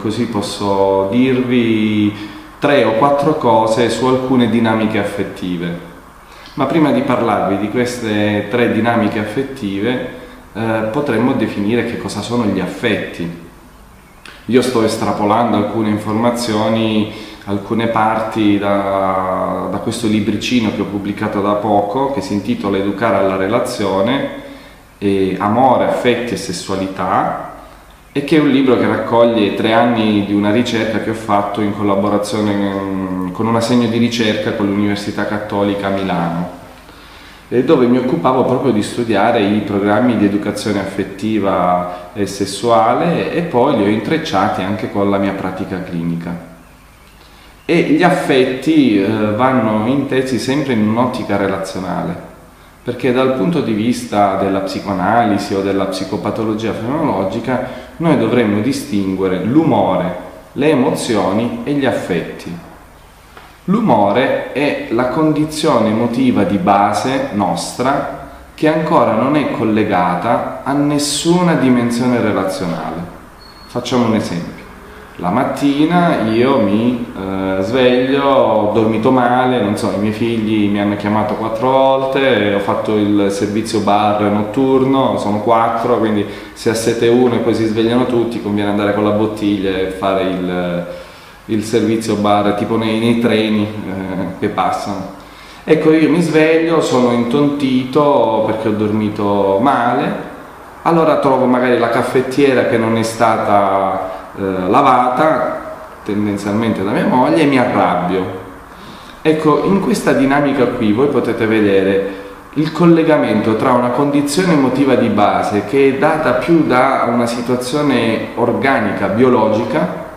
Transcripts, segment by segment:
Così posso dirvi tre o quattro cose su alcune dinamiche affettive. Ma prima di parlarvi di queste tre dinamiche affettive eh, potremmo definire che cosa sono gli affetti. Io sto estrapolando alcune informazioni, alcune parti da, da questo libricino che ho pubblicato da poco che si intitola Educare alla relazione, Amore, affetti e sessualità e che è un libro che raccoglie tre anni di una ricerca che ho fatto in collaborazione mm, con un assegno di ricerca con l'Università Cattolica a Milano, dove mi occupavo proprio di studiare i programmi di educazione affettiva e sessuale e poi li ho intrecciati anche con la mia pratica clinica. E gli affetti eh, vanno intesi sempre in un'ottica relazionale perché dal punto di vista della psicoanalisi o della psicopatologia fenomenologica noi dovremmo distinguere l'umore, le emozioni e gli affetti. L'umore è la condizione emotiva di base nostra che ancora non è collegata a nessuna dimensione relazionale. Facciamo un esempio. La mattina io mi eh, sveglio, ho dormito male, non so, i miei figli mi hanno chiamato quattro volte, ho fatto il servizio bar notturno, sono quattro, quindi se a sete uno e poi si svegliano tutti conviene andare con la bottiglia e fare il, il servizio bar tipo nei, nei treni eh, che passano. Ecco, io mi sveglio, sono intontito perché ho dormito male, allora trovo magari la caffettiera che non è stata eh, lavata tendenzialmente da mia moglie e mi arrabbio. Ecco, in questa dinamica qui voi potete vedere il collegamento tra una condizione emotiva di base che è data più da una situazione organica, biologica,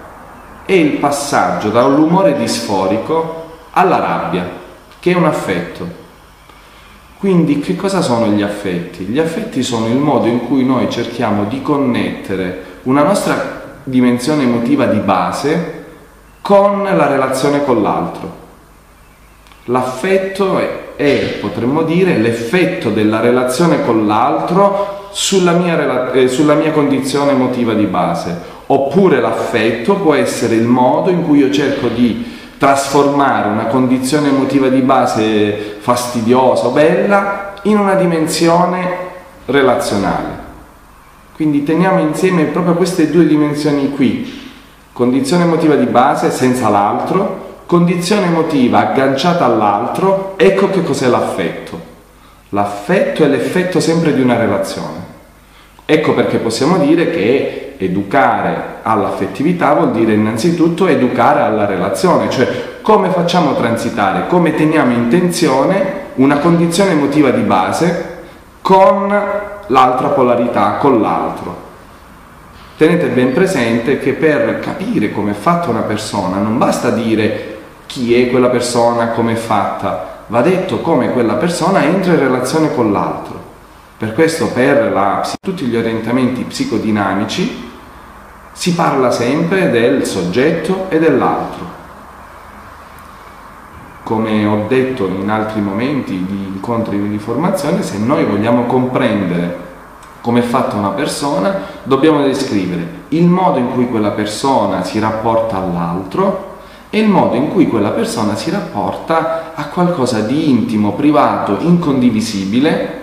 e il passaggio dall'umore disforico alla rabbia, che è un affetto. Quindi che cosa sono gli affetti? Gli affetti sono il modo in cui noi cerchiamo di connettere una nostra dimensione emotiva di base con la relazione con l'altro. L'affetto è, è, potremmo dire, l'effetto della relazione con l'altro sulla mia, eh, sulla mia condizione emotiva di base. Oppure l'affetto può essere il modo in cui io cerco di trasformare una condizione emotiva di base fastidiosa o bella in una dimensione relazionale. Quindi teniamo insieme proprio queste due dimensioni qui, condizione emotiva di base senza l'altro, condizione emotiva agganciata all'altro, ecco che cos'è l'affetto. L'affetto è l'effetto sempre di una relazione. Ecco perché possiamo dire che educare all'affettività vuol dire innanzitutto educare alla relazione, cioè come facciamo transitare, come teniamo in tensione una condizione emotiva di base con l'altra polarità, con l'altro. Tenete ben presente che per capire come è fatta una persona non basta dire chi è quella persona, come è fatta, va detto come quella persona entra in relazione con l'altro. Per questo per la, tutti gli orientamenti psicodinamici si parla sempre del soggetto e dell'altro come ho detto in altri momenti di incontri di formazione, se noi vogliamo comprendere come è fatta una persona, dobbiamo descrivere il modo in cui quella persona si rapporta all'altro e il modo in cui quella persona si rapporta a qualcosa di intimo, privato, incondivisibile,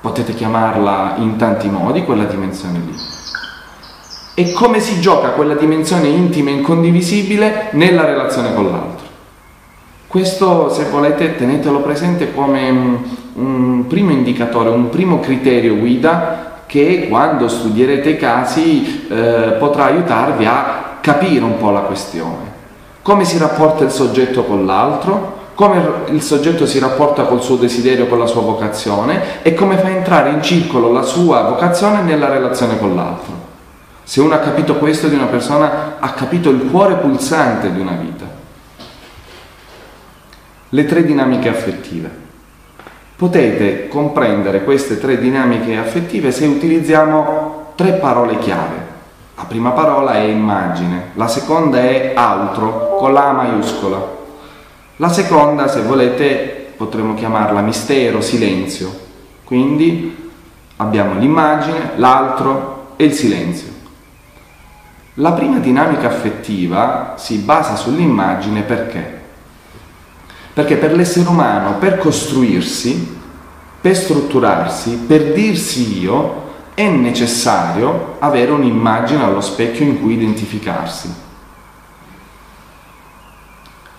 potete chiamarla in tanti modi, quella dimensione lì. E come si gioca quella dimensione intima e incondivisibile nella relazione con l'altro. Questo, se volete, tenetelo presente come un primo indicatore, un primo criterio guida che quando studierete i casi eh, potrà aiutarvi a capire un po' la questione. Come si rapporta il soggetto con l'altro, come il soggetto si rapporta col suo desiderio, con la sua vocazione e come fa entrare in circolo la sua vocazione nella relazione con l'altro. Se uno ha capito questo di una persona, ha capito il cuore pulsante di una vita le tre dinamiche affettive. Potete comprendere queste tre dinamiche affettive se utilizziamo tre parole chiave. La prima parola è immagine, la seconda è altro con la maiuscola. La seconda, se volete, potremmo chiamarla mistero, silenzio. Quindi abbiamo l'immagine, l'altro e il silenzio. La prima dinamica affettiva si basa sull'immagine perché? Perché per l'essere umano, per costruirsi, per strutturarsi, per dirsi io, è necessario avere un'immagine allo specchio in cui identificarsi.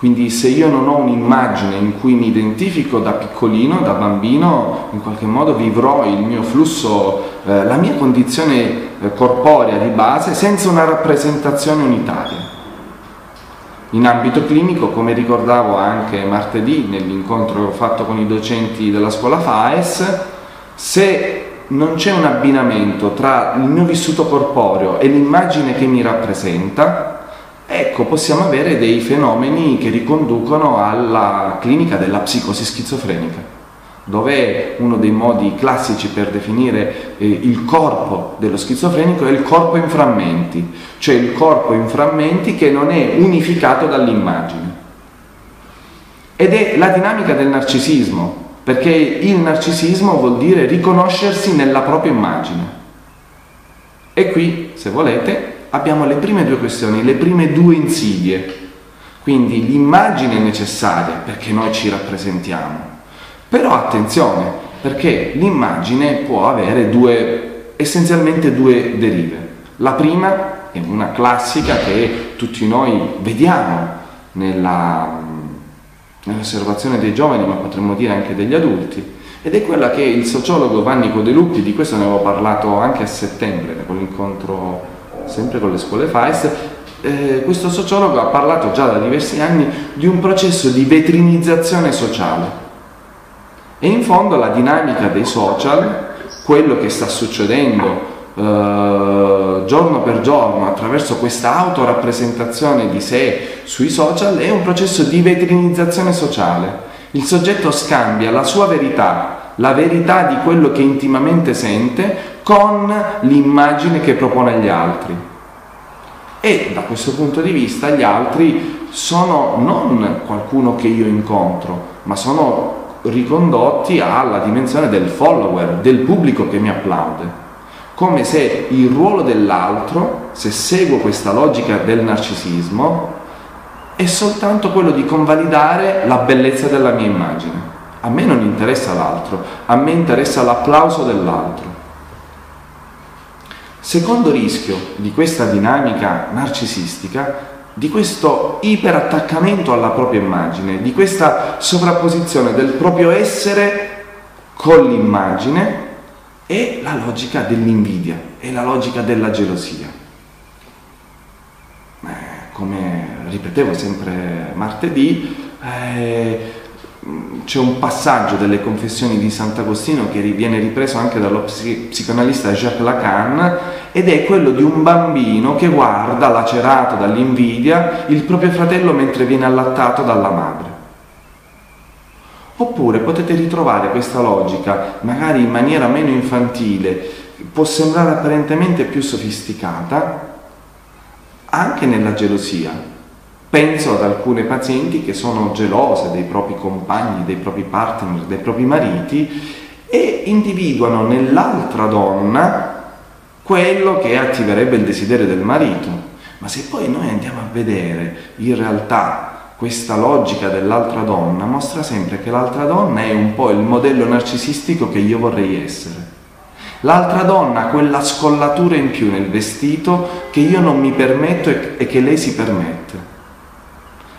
Quindi se io non ho un'immagine in cui mi identifico da piccolino, da bambino, in qualche modo vivrò il mio flusso, eh, la mia condizione eh, corporea di base senza una rappresentazione unitaria. In ambito clinico, come ricordavo anche martedì nell'incontro che ho fatto con i docenti della scuola FAES, se non c'è un abbinamento tra il mio vissuto corporeo e l'immagine che mi rappresenta, ecco, possiamo avere dei fenomeni che riconducono alla clinica della psicosi schizofrenica dove uno dei modi classici per definire eh, il corpo dello schizofrenico è il corpo in frammenti, cioè il corpo in frammenti che non è unificato dall'immagine. Ed è la dinamica del narcisismo, perché il narcisismo vuol dire riconoscersi nella propria immagine. E qui, se volete, abbiamo le prime due questioni, le prime due insidie. Quindi l'immagine è necessaria perché noi ci rappresentiamo. Però attenzione, perché l'immagine può avere due, essenzialmente due derive. La prima è una classica che tutti noi vediamo nella, nell'osservazione dei giovani, ma potremmo dire anche degli adulti, ed è quella che il sociologo Vanni Codeluppi, di questo ne avevo parlato anche a settembre, con l'incontro sempre con le scuole FAES, eh, questo sociologo ha parlato già da diversi anni di un processo di vetrinizzazione sociale. E in fondo la dinamica dei social, quello che sta succedendo eh, giorno per giorno attraverso questa autorappresentazione di sé sui social, è un processo di vetrinizzazione sociale. Il soggetto scambia la sua verità, la verità di quello che intimamente sente, con l'immagine che propone agli altri. E da questo punto di vista gli altri sono non qualcuno che io incontro, ma sono ricondotti alla dimensione del follower, del pubblico che mi applaude. Come se il ruolo dell'altro, se seguo questa logica del narcisismo, è soltanto quello di convalidare la bellezza della mia immagine. A me non interessa l'altro, a me interessa l'applauso dell'altro. Secondo rischio di questa dinamica narcisistica, di questo iperattaccamento alla propria immagine, di questa sovrapposizione del proprio essere con l'immagine, è la logica dell'invidia, è la logica della gelosia. Eh, come ripetevo sempre martedì, eh, c'è un passaggio delle confessioni di Sant'Agostino che viene ripreso anche dallo psicoanalista Jacques Lacan ed è quello di un bambino che guarda, lacerato dall'invidia, il proprio fratello mentre viene allattato dalla madre. Oppure potete ritrovare questa logica, magari in maniera meno infantile, può sembrare apparentemente più sofisticata, anche nella gelosia, Penso ad alcune pazienti che sono gelose dei propri compagni, dei propri partner, dei propri mariti e individuano nell'altra donna quello che attiverebbe il desiderio del marito. Ma se poi noi andiamo a vedere in realtà questa logica dell'altra donna mostra sempre che l'altra donna è un po' il modello narcisistico che io vorrei essere. L'altra donna ha quella scollatura in più nel vestito che io non mi permetto e che lei si permette.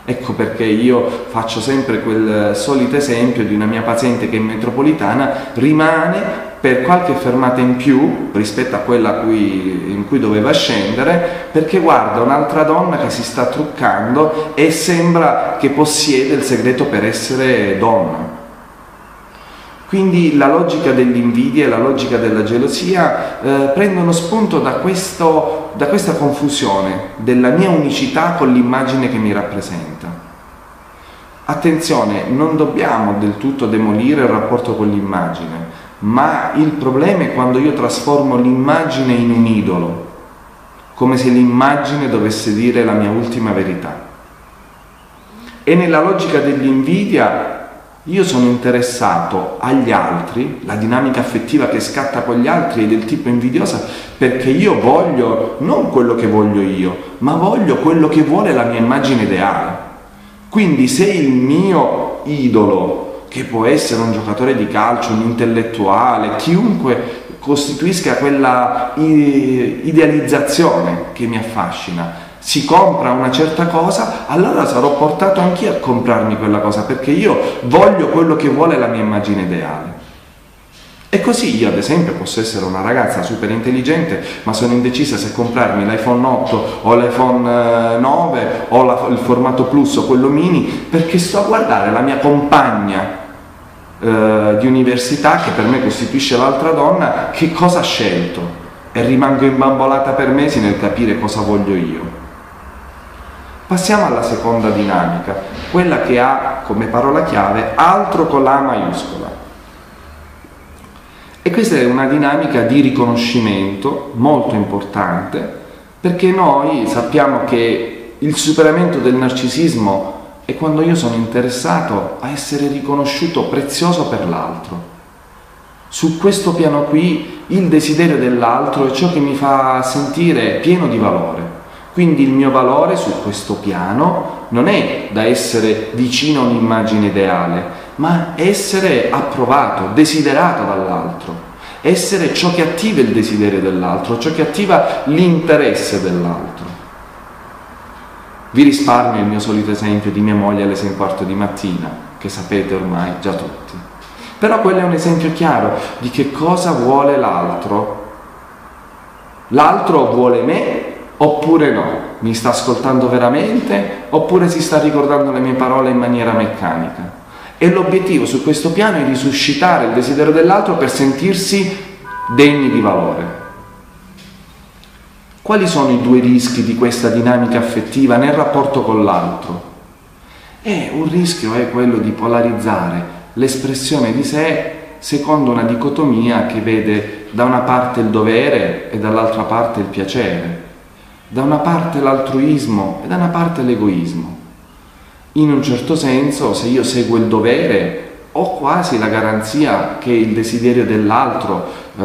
Ecco perché io faccio sempre quel solito esempio di una mia paziente che in metropolitana rimane per qualche fermata in più rispetto a quella cui, in cui doveva scendere perché guarda un'altra donna che si sta truccando e sembra che possiede il segreto per essere donna. Quindi la logica dell'invidia e la logica della gelosia eh, prendono spunto da, questo, da questa confusione della mia unicità con l'immagine che mi rappresenta. Attenzione, non dobbiamo del tutto demolire il rapporto con l'immagine, ma il problema è quando io trasformo l'immagine in un idolo, come se l'immagine dovesse dire la mia ultima verità. E nella logica dell'invidia io sono interessato agli altri, la dinamica affettiva che scatta con gli altri è del tipo invidiosa perché io voglio non quello che voglio io, ma voglio quello che vuole la mia immagine ideale. Quindi se il mio idolo, che può essere un giocatore di calcio, un intellettuale, chiunque costituisca quella idealizzazione che mi affascina, si compra una certa cosa, allora sarò portato anch'io a comprarmi quella cosa perché io voglio quello che vuole la mia immagine ideale. E così io ad esempio posso essere una ragazza super intelligente ma sono indecisa se comprarmi l'iPhone 8 o l'iPhone 9 eh, o la, il formato plus o quello mini perché sto a guardare la mia compagna eh, di università che per me costituisce l'altra donna che cosa ha scelto e rimango imbambolata per mesi nel capire cosa voglio io. Passiamo alla seconda dinamica, quella che ha come parola chiave altro con la maiuscola. E questa è una dinamica di riconoscimento molto importante perché noi sappiamo che il superamento del narcisismo è quando io sono interessato a essere riconosciuto prezioso per l'altro. Su questo piano qui il desiderio dell'altro è ciò che mi fa sentire pieno di valore. Quindi il mio valore su questo piano non è da essere vicino a un'immagine ideale, ma essere approvato, desiderato dall'altro, essere ciò che attiva il desiderio dell'altro, ciò che attiva l'interesse dell'altro. Vi risparmio il mio solito esempio di mia moglie alle 6 e quarto di mattina, che sapete ormai già tutti. Però quello è un esempio chiaro di che cosa vuole l'altro. L'altro vuole me oppure no? Mi sta ascoltando veramente oppure si sta ricordando le mie parole in maniera meccanica? E l'obiettivo su questo piano è di suscitare il desiderio dell'altro per sentirsi degni di valore. Quali sono i due rischi di questa dinamica affettiva nel rapporto con l'altro? E un rischio è quello di polarizzare l'espressione di sé secondo una dicotomia che vede da una parte il dovere e dall'altra parte il piacere da una parte l'altruismo e da una parte l'egoismo. In un certo senso, se io seguo il dovere, ho quasi la garanzia che il desiderio dell'altro eh,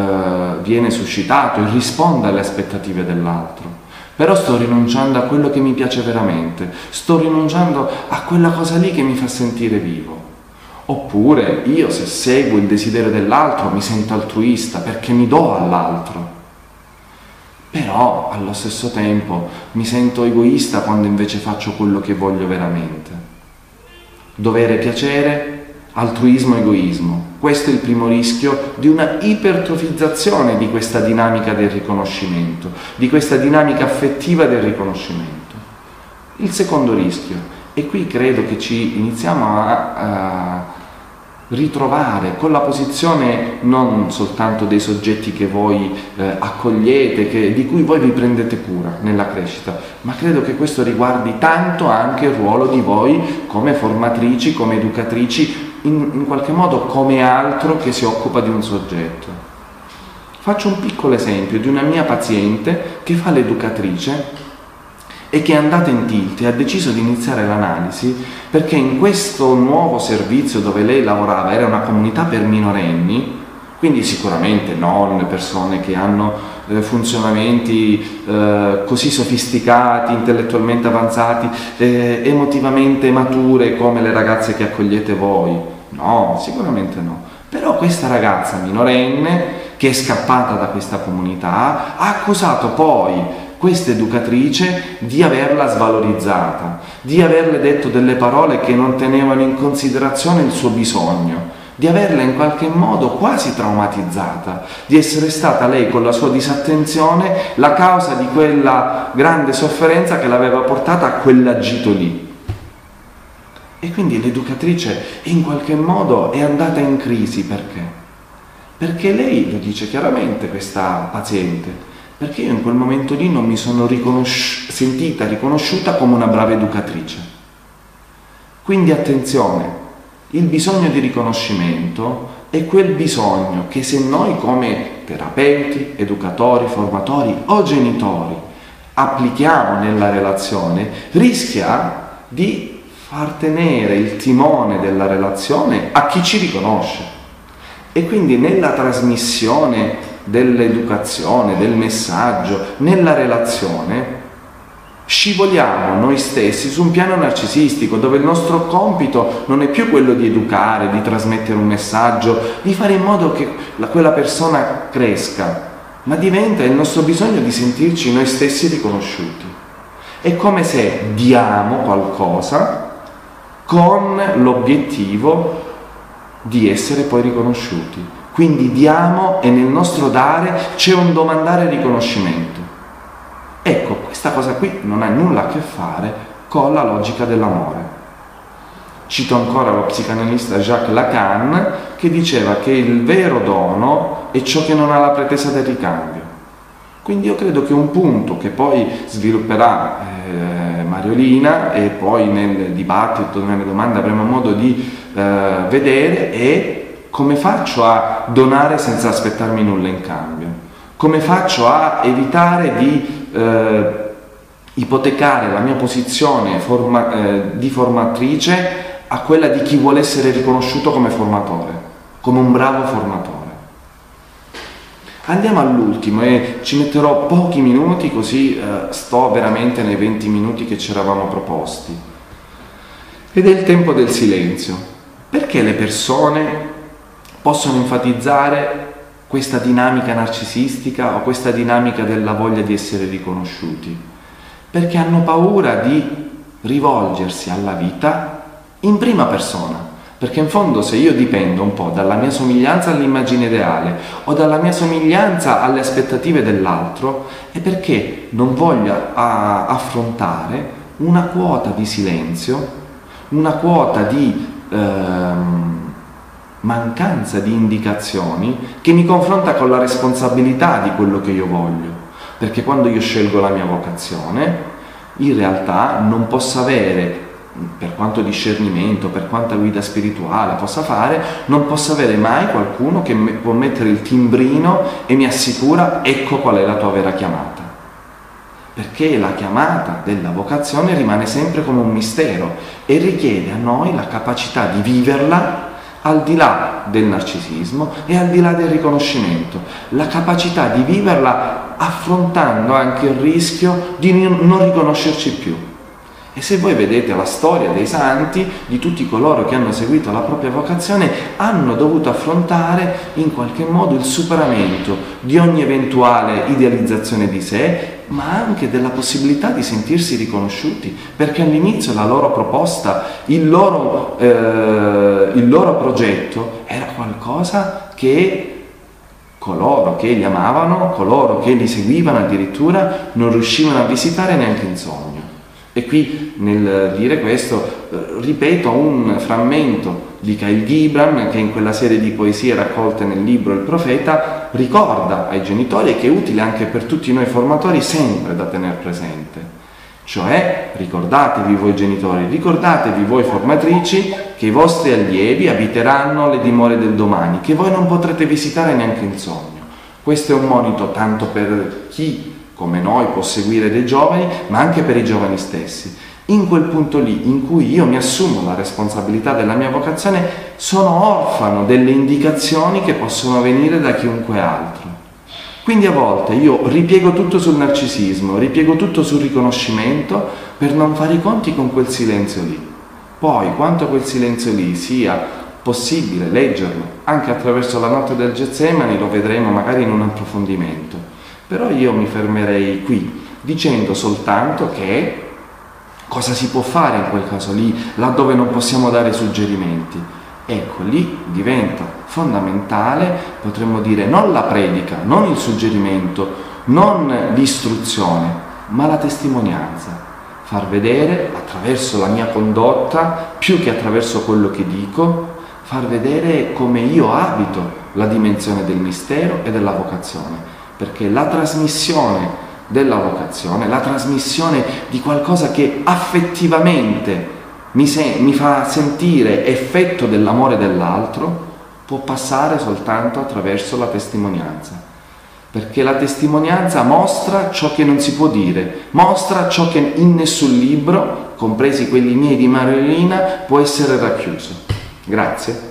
viene suscitato e risponde alle aspettative dell'altro. Però sto rinunciando a quello che mi piace veramente, sto rinunciando a quella cosa lì che mi fa sentire vivo. Oppure io se seguo il desiderio dell'altro mi sento altruista perché mi do all'altro. Però allo stesso tempo mi sento egoista quando invece faccio quello che voglio veramente. Dovere piacere, altruismo egoismo. Questo è il primo rischio di una ipertrofizzazione di questa dinamica del riconoscimento, di questa dinamica affettiva del riconoscimento. Il secondo rischio, e qui credo che ci iniziamo a, a ritrovare con la posizione non soltanto dei soggetti che voi eh, accogliete, che, di cui voi vi prendete cura nella crescita, ma credo che questo riguardi tanto anche il ruolo di voi come formatrici, come educatrici, in, in qualche modo come altro che si occupa di un soggetto. Faccio un piccolo esempio di una mia paziente che fa l'educatrice e che è andata in tilt e ha deciso di iniziare l'analisi perché in questo nuovo servizio dove lei lavorava era una comunità per minorenni, quindi sicuramente non persone che hanno eh, funzionamenti eh, così sofisticati, intellettualmente avanzati, eh, emotivamente mature come le ragazze che accogliete voi. No, sicuramente no. Però questa ragazza minorenne che è scappata da questa comunità ha accusato poi questa educatrice di averla svalorizzata, di averle detto delle parole che non tenevano in considerazione il suo bisogno, di averla in qualche modo quasi traumatizzata, di essere stata lei con la sua disattenzione la causa di quella grande sofferenza che l'aveva portata a quell'agito lì. E quindi l'educatrice in qualche modo è andata in crisi perché? Perché lei, lo dice chiaramente questa paziente, perché io in quel momento lì non mi sono riconosci- sentita riconosciuta come una brava educatrice. Quindi attenzione, il bisogno di riconoscimento è quel bisogno che se noi come terapeuti, educatori, formatori o genitori applichiamo nella relazione rischia di far tenere il timone della relazione a chi ci riconosce. E quindi nella trasmissione dell'educazione, del messaggio, nella relazione, scivoliamo noi stessi su un piano narcisistico dove il nostro compito non è più quello di educare, di trasmettere un messaggio, di fare in modo che quella persona cresca, ma diventa il nostro bisogno di sentirci noi stessi riconosciuti. È come se diamo qualcosa con l'obiettivo di essere poi riconosciuti. Quindi diamo e nel nostro dare c'è un domandare riconoscimento. Ecco, questa cosa qui non ha nulla a che fare con la logica dell'amore. Cito ancora lo psicanalista Jacques Lacan che diceva che il vero dono è ciò che non ha la pretesa del ricambio. Quindi io credo che un punto che poi svilupperà eh, Mariolina e poi nel dibattito, nelle domande avremo modo di eh, vedere è come faccio a donare senza aspettarmi nulla in cambio, come faccio a evitare di eh, ipotecare la mia posizione forma, eh, di formatrice a quella di chi vuole essere riconosciuto come formatore, come un bravo formatore. Andiamo all'ultimo e ci metterò pochi minuti così eh, sto veramente nei 20 minuti che ci eravamo proposti. Ed è il tempo del silenzio. Perché le persone possono enfatizzare questa dinamica narcisistica o questa dinamica della voglia di essere riconosciuti? Perché hanno paura di rivolgersi alla vita in prima persona perché in fondo se io dipendo un po' dalla mia somiglianza all'immagine ideale o dalla mia somiglianza alle aspettative dell'altro, è perché non voglio affrontare una quota di silenzio, una quota di ehm, mancanza di indicazioni che mi confronta con la responsabilità di quello che io voglio. Perché quando io scelgo la mia vocazione, in realtà non posso avere per quanto discernimento, per quanta guida spirituale possa fare, non possa avere mai qualcuno che può mettere il timbrino e mi assicura ecco qual è la tua vera chiamata. Perché la chiamata della vocazione rimane sempre come un mistero e richiede a noi la capacità di viverla al di là del narcisismo e al di là del riconoscimento, la capacità di viverla affrontando anche il rischio di non riconoscerci più e se voi vedete la storia dei santi, di tutti coloro che hanno seguito la propria vocazione, hanno dovuto affrontare in qualche modo il superamento di ogni eventuale idealizzazione di sé, ma anche della possibilità di sentirsi riconosciuti, perché all'inizio la loro proposta, il loro, eh, il loro progetto era qualcosa che coloro che li amavano, coloro che li seguivano addirittura, non riuscivano a visitare neanche in sogno. E qui nel dire questo eh, ripeto un frammento di Kyle Gibran che in quella serie di poesie raccolte nel libro Il profeta ricorda ai genitori e che è utile anche per tutti noi formatori sempre da tenere presente. Cioè, ricordatevi voi genitori, ricordatevi voi formatrici che i vostri allievi abiteranno le dimore del domani, che voi non potrete visitare neanche in sogno. Questo è un monito tanto per chi come noi può seguire dei giovani, ma anche per i giovani stessi. In quel punto lì in cui io mi assumo la responsabilità della mia vocazione, sono orfano delle indicazioni che possono venire da chiunque altro. Quindi a volte io ripiego tutto sul narcisismo, ripiego tutto sul riconoscimento per non fare i conti con quel silenzio lì. Poi, quanto quel silenzio lì sia possibile leggerlo, anche attraverso la notte del Getsemani, lo vedremo magari in un approfondimento. Però io mi fermerei qui dicendo soltanto che cosa si può fare in quel caso lì, laddove non possiamo dare suggerimenti. Ecco, lì diventa fondamentale, potremmo dire, non la predica, non il suggerimento, non l'istruzione, ma la testimonianza. Far vedere attraverso la mia condotta, più che attraverso quello che dico, far vedere come io abito la dimensione del mistero e della vocazione perché la trasmissione della vocazione, la trasmissione di qualcosa che affettivamente mi, se- mi fa sentire effetto dell'amore dell'altro, può passare soltanto attraverso la testimonianza. perché la testimonianza mostra ciò che non si può dire, mostra ciò che in nessun libro, compresi quelli miei di Mariolina, può essere racchiuso. Grazie.